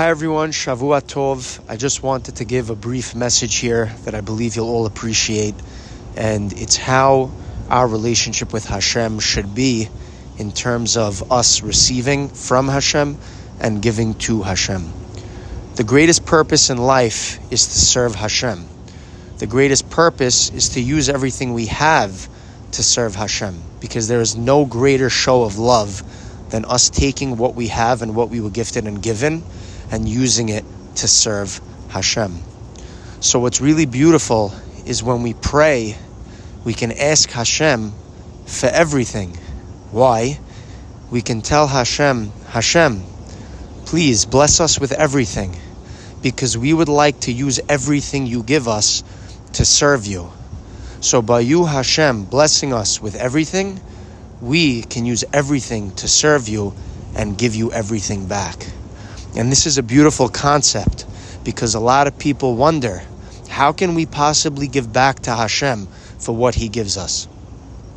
Hi everyone, Shavua Tov. I just wanted to give a brief message here that I believe you'll all appreciate, and it's how our relationship with Hashem should be in terms of us receiving from Hashem and giving to Hashem. The greatest purpose in life is to serve Hashem. The greatest purpose is to use everything we have to serve Hashem, because there is no greater show of love than us taking what we have and what we were gifted and given and using it to serve Hashem. So, what's really beautiful is when we pray, we can ask Hashem for everything. Why? We can tell Hashem, Hashem, please bless us with everything because we would like to use everything you give us to serve you. So, by you, Hashem, blessing us with everything, we can use everything to serve you and give you everything back. And this is a beautiful concept because a lot of people wonder how can we possibly give back to Hashem for what He gives us?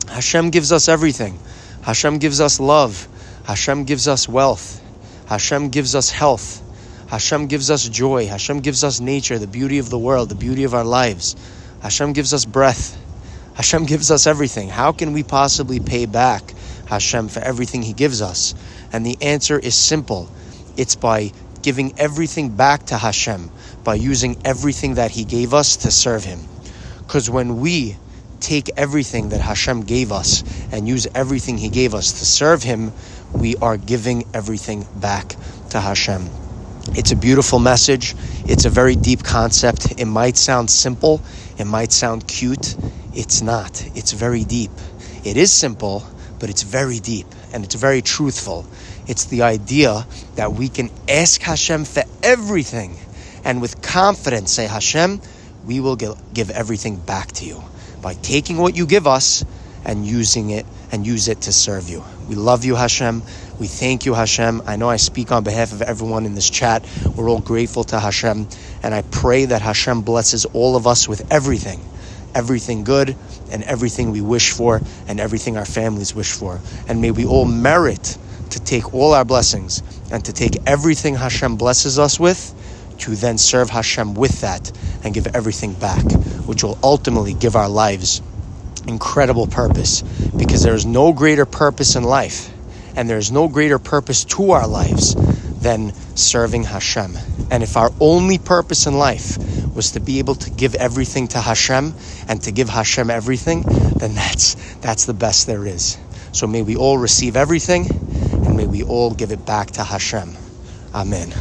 Hashem gives us everything. Hashem gives us love. Hashem gives us wealth. Hashem gives us health. Hashem gives us joy. Hashem gives us nature, the beauty of the world, the beauty of our lives. Hashem gives us breath. Hashem gives us everything. How can we possibly pay back Hashem for everything He gives us? And the answer is simple it's by giving everything back to Hashem, by using everything that He gave us to serve Him. Because when we take everything that Hashem gave us and use everything He gave us to serve Him, we are giving everything back to Hashem. It's a beautiful message. It's a very deep concept. It might sound simple, it might sound cute. It's not. It's very deep. It is simple, but it's very deep and it's very truthful. It's the idea that we can ask Hashem for everything and with confidence say, Hashem, we will give everything back to you by taking what you give us and using it and use it to serve you. We love you, Hashem. We thank you, Hashem. I know I speak on behalf of everyone in this chat. We're all grateful to Hashem. And I pray that Hashem blesses all of us with everything, everything good and everything we wish for and everything our families wish for. And may we all merit to take all our blessings and to take everything Hashem blesses us with to then serve Hashem with that and give everything back, which will ultimately give our lives incredible purpose because there is no greater purpose in life and there is no greater purpose to our lives than serving Hashem. And if our only purpose in life was to be able to give everything to Hashem and to give Hashem everything, then that's that's the best there is. So may we all receive everything we all give it back to Hashem. Amen.